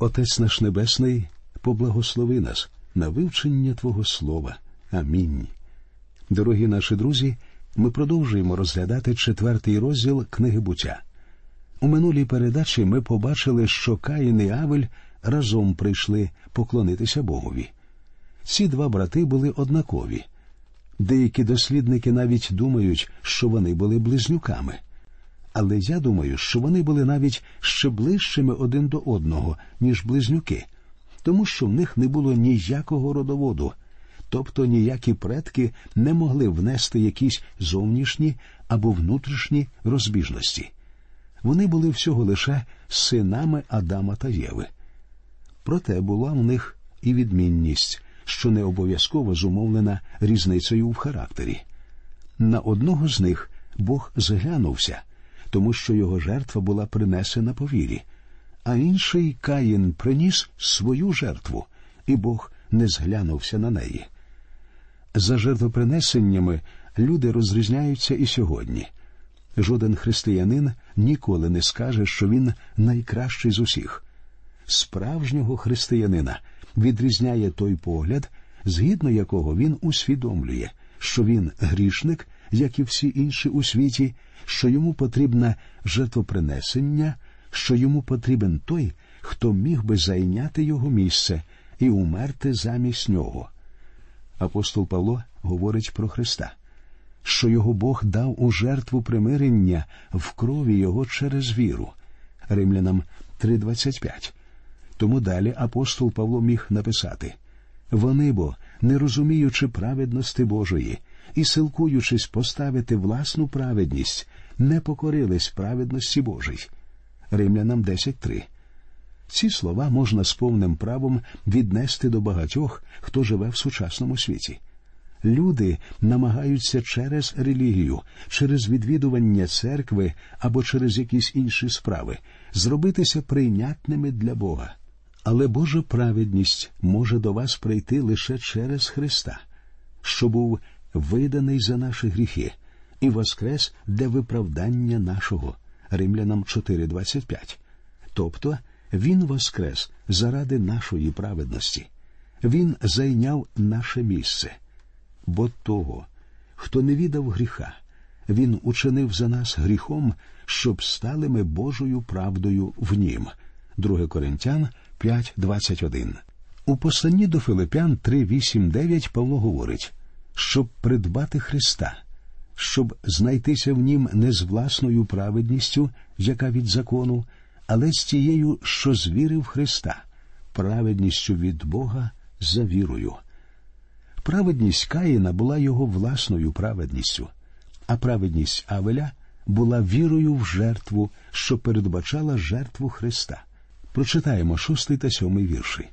Отець наш Небесний, поблагослови нас на вивчення Твого Слова. Амінь. Дорогі наші друзі, ми продовжуємо розглядати четвертий розділ книги буття. У минулій передачі ми побачили, що Каїн і Авель разом прийшли поклонитися Богові. Ці два брати були однакові. Деякі дослідники навіть думають, що вони були близнюками. Але я думаю, що вони були навіть ще ближчими один до одного, ніж близнюки, тому що в них не було ніякого родоводу, тобто ніякі предки не могли внести якісь зовнішні або внутрішні розбіжності. Вони були всього лише синами Адама та Єви. Проте була в них і відмінність, що не обов'язково зумовлена різницею в характері. На одного з них Бог зглянувся, тому що його жертва була принесена по вірі, а інший Каїн приніс свою жертву, і Бог не зглянувся на неї. За жертвопринесеннями люди розрізняються і сьогодні. Жоден християнин ніколи не скаже, що він найкращий з усіх. Справжнього християнина відрізняє той погляд, згідно якого він усвідомлює, що він грішник, як і всі інші у світі, що йому потрібне жертвопринесення, що йому потрібен той, хто міг би зайняти його місце і умерти замість нього. Апостол Павло говорить про Христа, що його Бог дав у жертву примирення в крові Його через віру. Римлянам 3.25. Тому далі апостол Павло міг написати вони бо, не розуміючи праведності Божої і силкуючись поставити власну праведність, не покорились праведності Божій. Римлянам 10.3. Ці слова можна з повним правом віднести до багатьох, хто живе в сучасному світі. Люди намагаються через релігію, через відвідування церкви або через якісь інші справи зробитися прийнятними для Бога. Але Божа праведність може до вас прийти лише через Христа, що був виданий за наші гріхи, і воскрес для виправдання нашого. Римлянам 4.25. Тобто Він воскрес заради нашої праведності. Він зайняв наше місце. Бо того, хто не віддав гріха, він учинив за нас гріхом, щоб стали ми Божою правдою в нім. 2 Коринтян 5.21. У посланні до Филипян 3.8.9 Павло говорить, щоб придбати Христа, щоб знайтися в нім не з власною праведністю, яка від закону, але з тією, що з віри в Христа, праведністю від Бога за вірою. Праведність Каїна була його власною праведністю, а праведність Авеля була вірою в жертву, що передбачала жертву Христа. Прочитаємо шостий та сьомий вірші.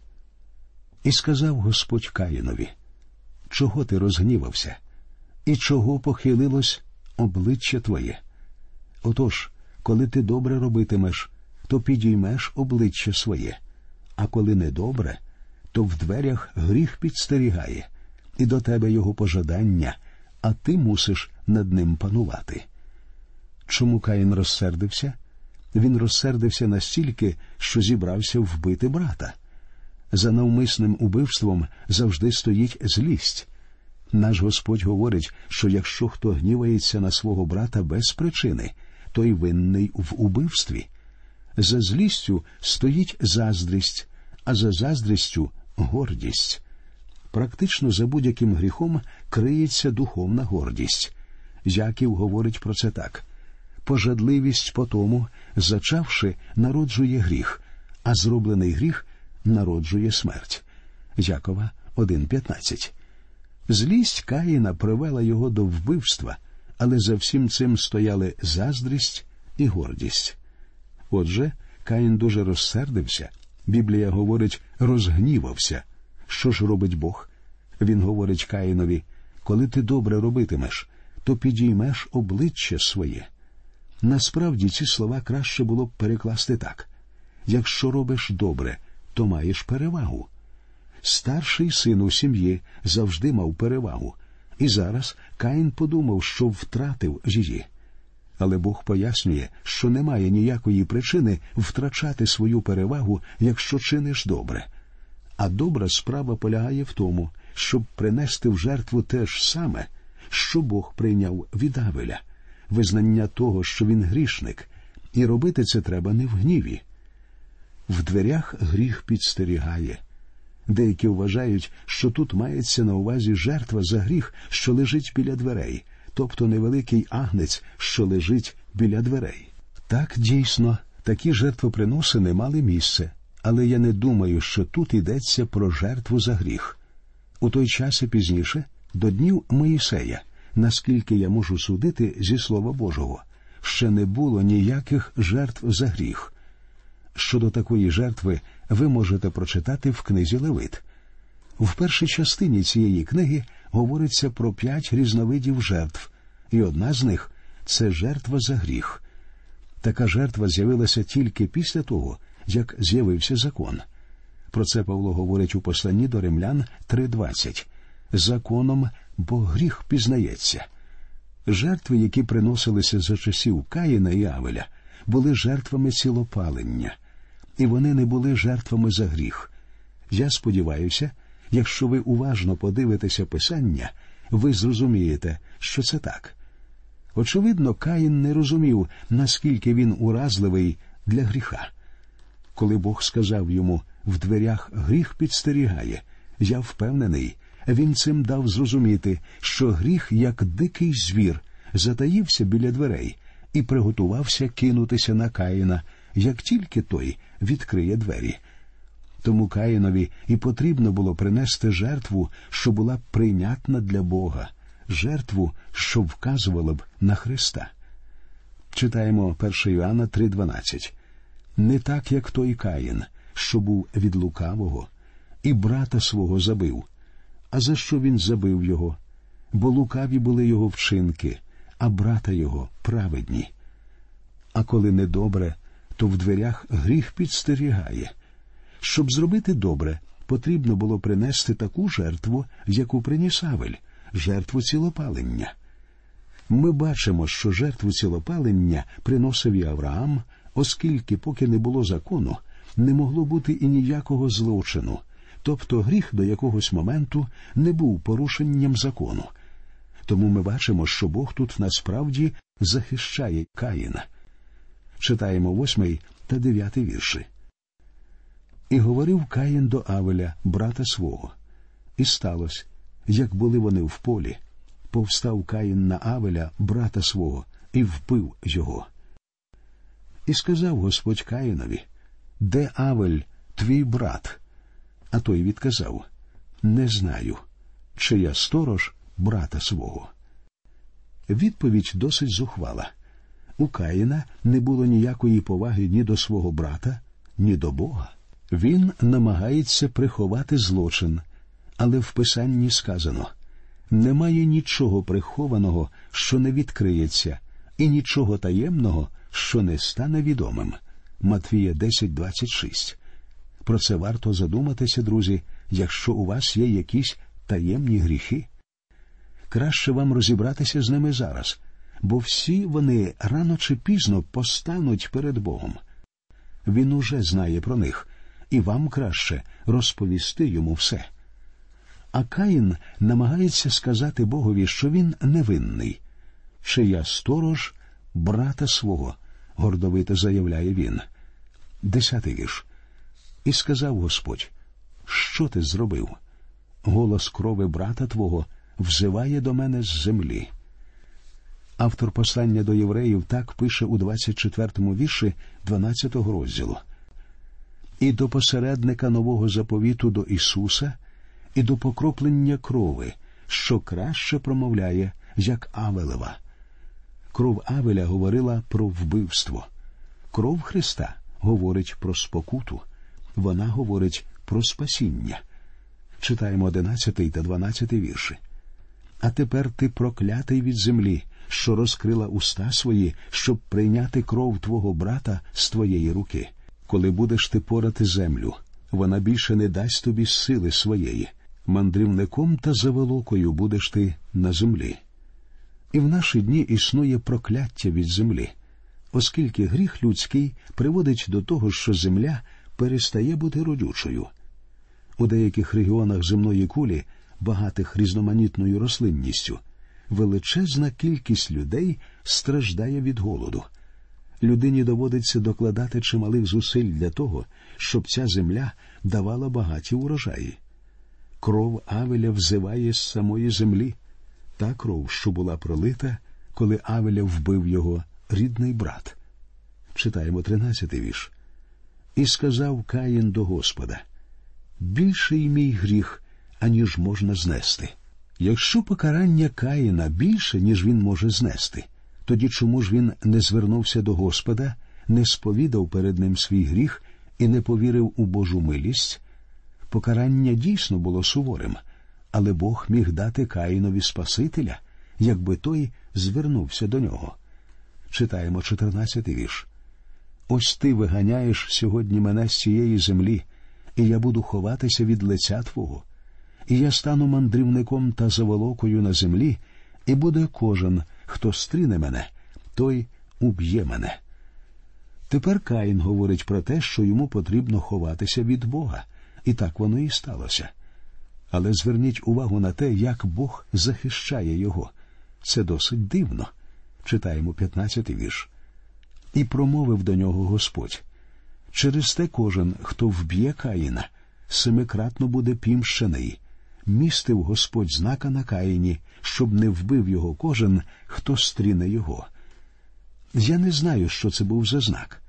І сказав Господь Каїнові, чого ти розгнівався, і чого похилилось обличчя твоє? Отож, коли ти добре робитимеш, то підіймеш обличчя своє, а коли недобре, то в дверях гріх підстерігає, і до тебе його пожадання, а ти мусиш над ним панувати. Чому Каїн розсердився? Він розсердився настільки, що зібрався вбити брата. За навмисним убивством завжди стоїть злість. Наш Господь говорить, що якщо хто гнівається на свого брата без причини, той винний в убивстві. За злістю стоїть заздрість, а за заздрістю гордість. Практично за будь-яким гріхом криється духовна гордість. Яків говорить про це так пожадливість по тому, зачавши, народжує гріх, а зроблений гріх народжує смерть. Якова 1.15 Злість Каїна привела його до вбивства, але за всім цим стояли заздрість і гордість. Отже, Каїн дуже розсердився. Біблія говорить, розгнівався. Що ж робить Бог? Він говорить Каїнові коли ти добре робитимеш, то підіймеш обличчя своє. Насправді ці слова краще було б перекласти так якщо робиш добре, то маєш перевагу. Старший син у сім'ї завжди мав перевагу, і зараз Каїн подумав, що втратив її. Але Бог пояснює, що немає ніякої причини втрачати свою перевагу, якщо чиниш добре. А добра справа полягає в тому, щоб принести в жертву те ж саме, що Бог прийняв від Авеля, визнання того, що він грішник, і робити це треба не в гніві. В дверях гріх підстерігає. Деякі вважають, що тут мається на увазі жертва за гріх, що лежить біля дверей, тобто невеликий агнець, що лежить біля дверей. Так дійсно, такі жертвоприносини мали місце, але я не думаю, що тут йдеться про жертву за гріх. У той час і пізніше, до днів Моїсея, наскільки я можу судити зі Слова Божого, ще не було ніяких жертв за гріх. Щодо такої жертви ви можете прочитати в книзі Левит. В першій частині цієї книги говориться про п'ять різновидів жертв, і одна з них це жертва за гріх. Така жертва з'явилася тільки після того, як з'явився закон. Про це Павло говорить у посланні до римлян 3.20. Законом, бо гріх пізнається. Жертви, які приносилися за часів Каїна і Авеля, були жертвами цілопалення, і вони не були жертвами за гріх. Я сподіваюся, якщо ви уважно подивитеся Писання, ви зрозумієте, що це так. Очевидно, Каїн не розумів, наскільки він уразливий для гріха. Коли Бог сказав йому в дверях гріх підстерігає, я впевнений, він цим дав зрозуміти, що гріх, як дикий звір, затаївся біля дверей і приготувався кинутися на Каїна, як тільки той відкриє двері. Тому Каїнові і потрібно було принести жертву, що була прийнятна для Бога, жертву, що вказувала б на Христа. Читаємо 1 Іоанна 3,12. Не так, як той Каїн, що був від лукавого, і брата свого забив. А за що він забив його? Бо лукаві були його вчинки, а брата його праведні. А коли недобре, то в дверях гріх підстерігає. Щоб зробити добре, потрібно було принести таку жертву, яку приніс Авель, жертву цілопалення. Ми бачимо, що жертву цілопалення приносив і Авраам, оскільки, поки не було закону, не могло бути і ніякого злочину, тобто гріх до якогось моменту не був порушенням закону. Тому ми бачимо, що Бог тут насправді захищає Каїна. Читаємо восьмий та дев'ятий вірші. І говорив Каїн до Авеля, брата свого. І сталося, як були вони в полі, повстав Каїн на Авеля, брата свого, і вбив його. І сказав Господь Каїнові, де Авель, твій брат? А той відказав Не знаю, чи я сторож брата свого. Відповідь досить зухвала. У Каїна не було ніякої поваги ні до свого брата, ні до Бога. Він намагається приховати злочин, але в Писанні сказано немає нічого прихованого, що не відкриється, і нічого таємного, що не стане відомим. Матвія 10.26. Про це варто задуматися, друзі, якщо у вас є якісь таємні гріхи. Краще вам розібратися з ними зараз, бо всі вони рано чи пізно постануть перед Богом. Він уже знає про них, і вам краще розповісти йому все. А Каїн намагається сказати Богові, що він невинний, чи я сторож брата свого, гордовито заявляє він. Десятий вірш. І сказав Господь, що ти зробив? Голос крови брата твого взиває до мене з землі. Автор послання до євреїв так пише у 24-му вірші 12-го розділу. І до посередника нового заповіту до Ісуса, і до покроплення крови, що краще промовляє, як Авелева. Кров Авеля говорила про вбивство. Кров Христа говорить про спокуту, вона говорить про спасіння. Читаємо 11 та 12 вірші. А тепер ти проклятий від землі, що розкрила уста свої, щоб прийняти кров твого брата з твоєї руки. Коли будеш ти порати землю, вона більше не дасть тобі сили своєї. Мандрівником та заволокою будеш ти на землі. І в наші дні існує прокляття від землі, оскільки гріх людський приводить до того, що земля перестає бути родючою. У деяких регіонах земної кулі, багатих різноманітною рослинністю, величезна кількість людей страждає від голоду. Людині доводиться докладати чималих зусиль для того, щоб ця земля давала багаті урожаї. Кров Авеля взиває з самої землі, та кров, що була пролита, коли Авеля вбив його рідний брат. Читаємо тринадцятий вірш. І сказав Каїн до Господа більший мій гріх, аніж можна знести. Якщо покарання Каїна більше, ніж він може знести, тоді чому ж він не звернувся до Господа, не сповідав перед ним свій гріх і не повірив у Божу милість? Покарання дійсно було суворим, але Бог міг дати Каїнові Спасителя, якби той звернувся до нього. Читаємо 14-й вірш. Ось ти виганяєш сьогодні мене з цієї землі, і я буду ховатися від лиця Твого і я стану мандрівником та заволокою на землі, і буде кожен, хто стріне мене, той уб'є мене. Тепер Каїн говорить про те, що йому потрібно ховатися від Бога, і так воно і сталося. Але зверніть увагу на те, як Бог захищає його. Це досить дивно. Читаємо 15-й вірш. І промовив до нього Господь. Через те кожен, хто вб'є Каїна, семикратно буде пімщений, містив Господь знака на Каїні, щоб не вбив його кожен, хто стріне його. Я не знаю, що це був за знак.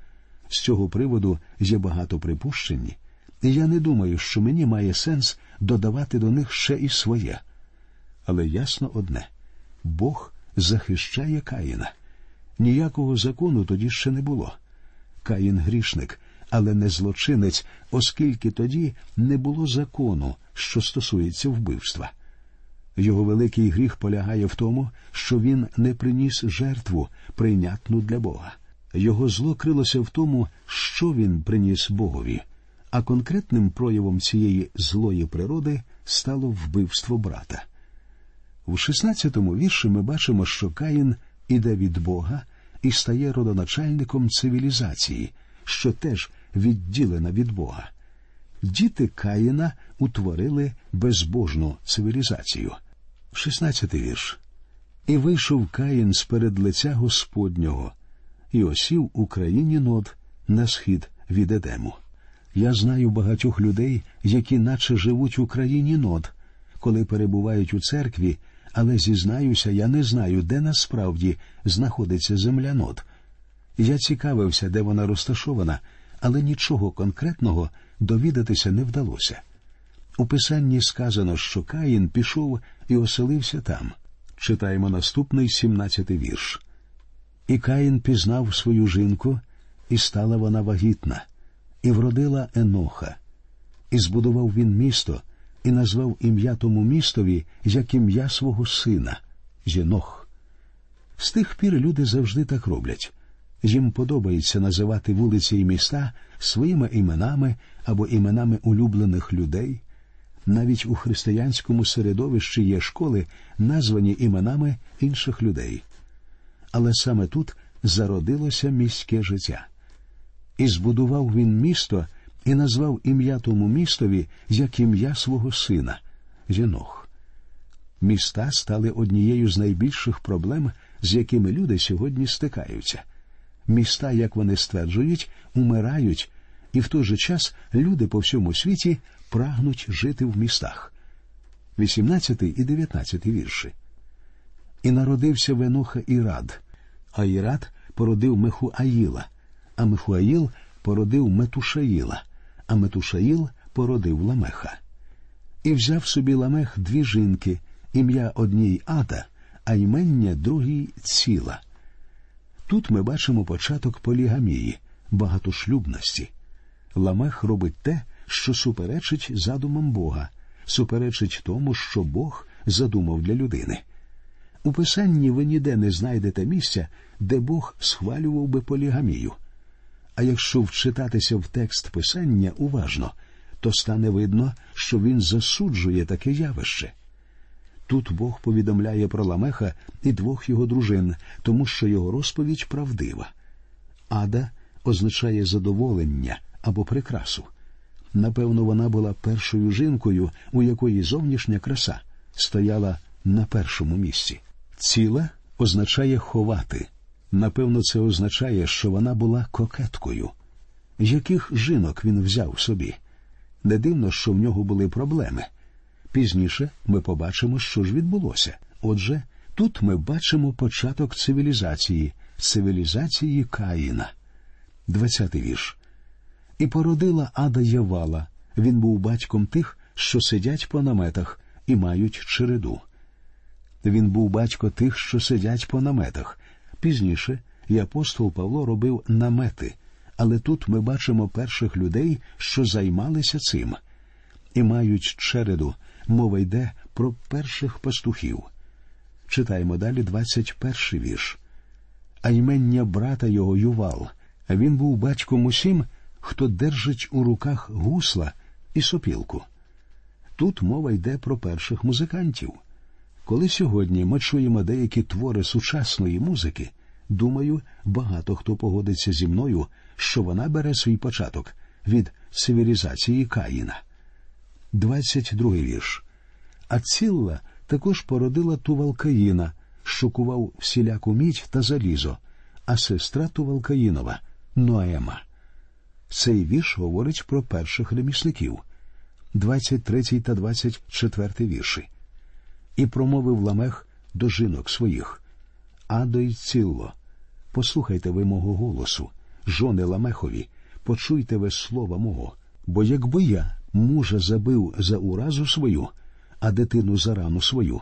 З цього приводу є багато припущень, і я не думаю, що мені має сенс додавати до них ще і своє. Але ясно одне Бог захищає Каїна. Ніякого закону тоді ще не було. Каїн грішник, але не злочинець, оскільки тоді не було закону, що стосується вбивства. Його великий гріх полягає в тому, що він не приніс жертву, прийнятну для Бога. Його зло крилося в тому, що він приніс Богові, а конкретним проявом цієї злої природи стало вбивство брата. У 16-му вірші ми бачимо, що Каїн іде від Бога і стає родоначальником цивілізації, що теж відділена від Бога. Діти Каїна утворили безбожну цивілізацію. 16 вірш. І вийшов Каїн з перед лиця Господнього, і осів у країні нод на схід від Едему. Я знаю багатьох людей, які наче живуть у країні нод, коли перебувають у церкві, але зізнаюся, я не знаю, де насправді знаходиться земля нод. Я цікавився, де вона розташована, але нічого конкретного довідатися не вдалося. У писанні сказано, що Каїн пішов і оселився там. Читаємо наступний 17-й вірш. І Каїн пізнав свою жінку, і стала вона вагітна, і вродила Еноха, і збудував він місто, і назвав ім'я тому містові як ім'я свого сина Єнох. З тих пір люди завжди так роблять. Їм подобається називати вулиці і міста своїми іменами або іменами улюблених людей. Навіть у християнському середовищі є школи, названі іменами інших людей. Але саме тут зародилося міське життя. І збудував він місто і назвав ім'я тому містові як ім'я свого сина Єнох. Міста стали однією з найбільших проблем, з якими люди сьогодні стикаються. Міста, як вони стверджують, умирають, і в той же час люди по всьому світі прагнуть жити в містах. 18 і 19 вірші. І народився Венуха Ірад, а Ірад породив Мехуаїла, а Мехуаїл породив Метушаїла, а Метушаїл породив Ламеха. І взяв собі Ламех дві жінки, ім'я одній Ада, а ймення другій ціла. Тут ми бачимо початок полігамії, багатошлюбності. Ламех робить те, що суперечить задумам Бога, суперечить тому, що Бог задумав для людини. У писанні ви ніде не знайдете місця, де Бог схвалював би полігамію. А якщо вчитатися в текст писання уважно, то стане видно, що він засуджує таке явище. Тут Бог повідомляє про Ламеха і двох його дружин, тому що його розповідь правдива. Ада означає задоволення або прикрасу. Напевно, вона була першою жінкою, у якої зовнішня краса стояла на першому місці. Ціла означає ховати. Напевно, це означає, що вона була кокеткою. Яких жінок він взяв собі? Не дивно, що в нього були проблеми. Пізніше ми побачимо, що ж відбулося. Отже, тут ми бачимо початок цивілізації, цивілізації Каїна. Двадцятий вірш. І породила Ада Явала. Він був батьком тих, що сидять по наметах і мають череду. Він був батько тих, що сидять по наметах. Пізніше і апостол Павло робив намети, але тут ми бачимо перших людей, що займалися цим, і мають череду. Мова йде про перших пастухів. Читаємо далі 21 вірш. А ймення брата його Ювал. Він був батьком усім, хто держить у руках гусла і сопілку. Тут мова йде про перших музикантів. Коли сьогодні ми чуємо деякі твори сучасної музики, думаю, багато хто погодиться зі мною, що вона бере свій початок від цивілізації Каїна. 22 вірш. А Цілла також породила Тувалкаїна, що кував всіляку мідь та залізо, а сестра Тувалкаїнова Ноема. Цей вірш говорить про перших ремісників. 23 та 24 вірші. І промовив ламех до жінок своїх. Адо й цілло. Послухайте ви мого голосу, жони Ламехові, почуйте ви слова мого, бо якби я мужа забив за уразу свою, а дитину за рану свою,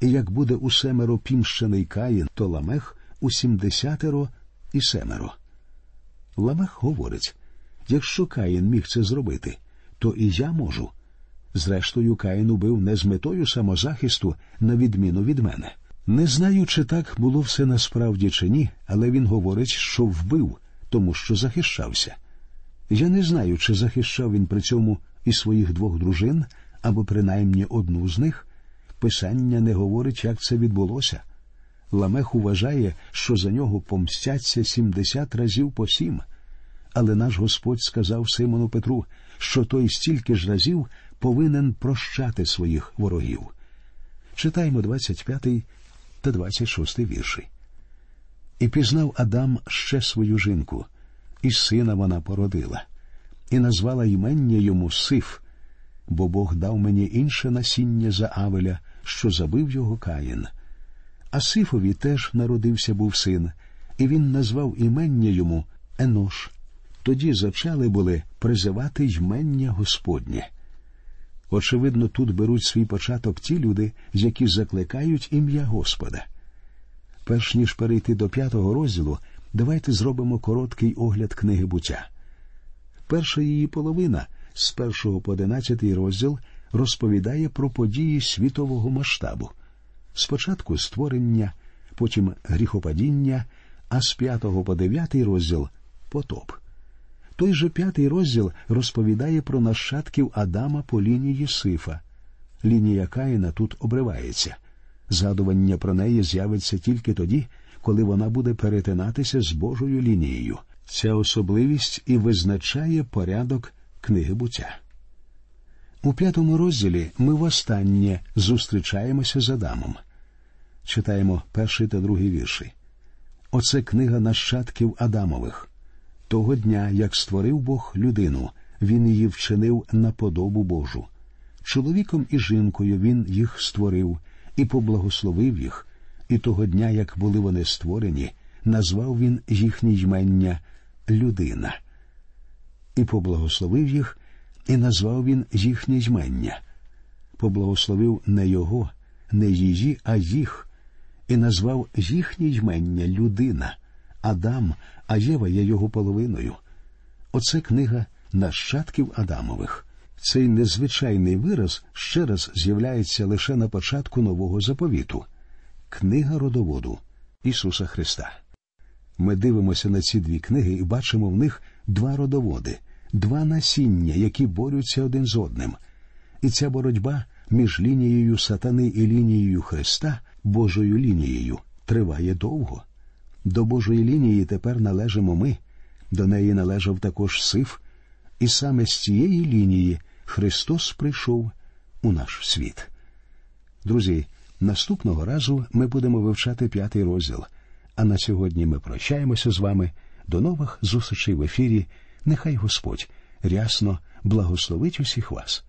і як буде у семеро пімщений Каїн, то ламех у сімдесятеро і семеро. Ламех говорить якщо Каїн міг це зробити, то і я можу. Зрештою, Каїн убив не з метою самозахисту, на відміну від мене. Не знаю, чи так було все насправді чи ні, але він говорить, що вбив, тому що захищався. Я не знаю, чи захищав він при цьому і своїх двох дружин, або принаймні одну з них. Писання не говорить, як це відбулося. Ламех вважає, що за нього помстяться сімдесят разів по сім. Але наш Господь сказав Симону Петру, що той стільки ж разів повинен прощати своїх ворогів. Читаємо 25 та 26 вірші. І пізнав Адам ще свою жінку, і сина вона породила, і назвала імення йому Сиф, бо Бог дав мені інше насіння за Авеля, що забив його Каїн. А Сифові теж народився був син, і він назвав імення йому Енош. Тоді зачали були призивати ймення Господнє. Очевидно, тут беруть свій початок ті люди, які закликають ім'я Господа. Перш ніж перейти до п'ятого розділу, давайте зробимо короткий огляд книги буття. Перша її половина з першого по одинадцятий розділ розповідає про події світового масштабу. Спочатку створення, потім гріхопадіння, а з п'ятого по дев'ятий розділ потоп. Той же п'ятий розділ розповідає про нащадків Адама по лінії Сифа. Лінія Каїна тут обривається. Згадування про неї з'явиться тільки тоді, коли вона буде перетинатися з Божою лінією. Ця особливість і визначає порядок книги буття. У п'ятому розділі ми востаннє зустрічаємося з Адамом. Читаємо перший та другий вірші. Оце книга нащадків Адамових. Того дня, як створив Бог людину, він її вчинив на подобу Божу. Чоловіком і жінкою він їх створив і поблагословив їх, і того дня, як були вони створені, назвав він їхнє ймення людина. І поблагословив їх, і назвав він їхнє ймення. Поблагословив не його, не її, а їх, і назвав їхнє ймення людина. Адам, а Єва є його половиною. Оце книга нащадків Адамових. Цей незвичайний вираз ще раз з'являється лише на початку нового заповіту книга родоводу Ісуса Христа. Ми дивимося на ці дві книги і бачимо в них два родоводи, два насіння, які борються один з одним. І ця боротьба між лінією сатани і лінією Христа, Божою лінією, триває довго. До Божої лінії тепер належимо ми, до неї належав також Сиф, і саме з цієї лінії Христос прийшов у наш світ. Друзі, наступного разу ми будемо вивчати п'ятий розділ. А на сьогодні ми прощаємося з вами. До нових зустрічей в ефірі. Нехай Господь рясно благословить усіх вас.